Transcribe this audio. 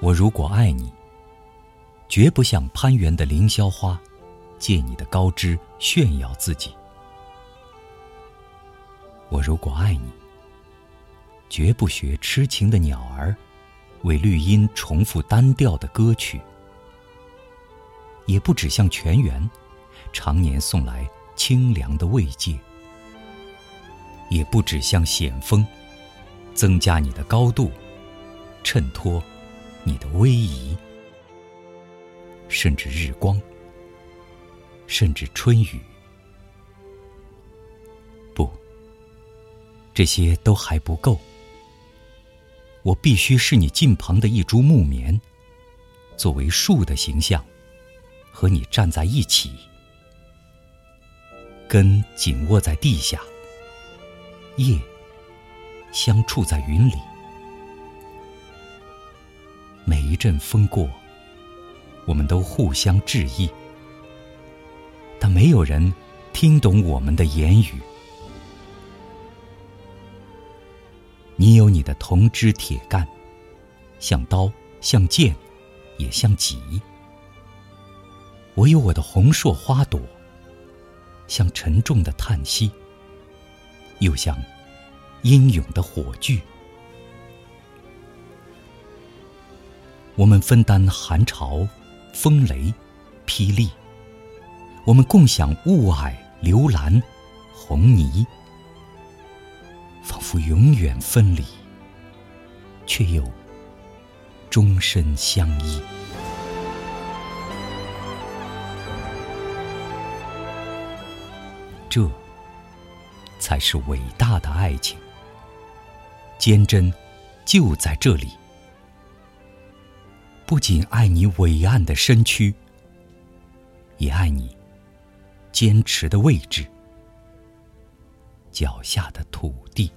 我如果爱你，绝不像攀援的凌霄花，借你的高枝炫耀自己；我如果爱你，绝不学痴情的鸟儿，为绿荫重复单调的歌曲；也不指向泉源，常年送来清凉的慰藉；也不指向险峰，增加你的高度，衬托。你的威仪，甚至日光，甚至春雨，不，这些都还不够。我必须是你近旁的一株木棉，作为树的形象，和你站在一起，根紧握在地下，叶相触在云里。每一阵风过，我们都互相致意，但没有人听懂我们的言语。你有你的铜枝铁干，像刀，像剑，也像戟；我有我的红硕花朵，像沉重的叹息，又像英勇的火炬。我们分担寒潮、风雷、霹雳；我们共享雾霭、流岚、红霓，仿佛永远分离，却又终身相依。这才是伟大的爱情，坚贞就在这里。不仅爱你伟岸的身躯，也爱你坚持的位置，脚下的土地。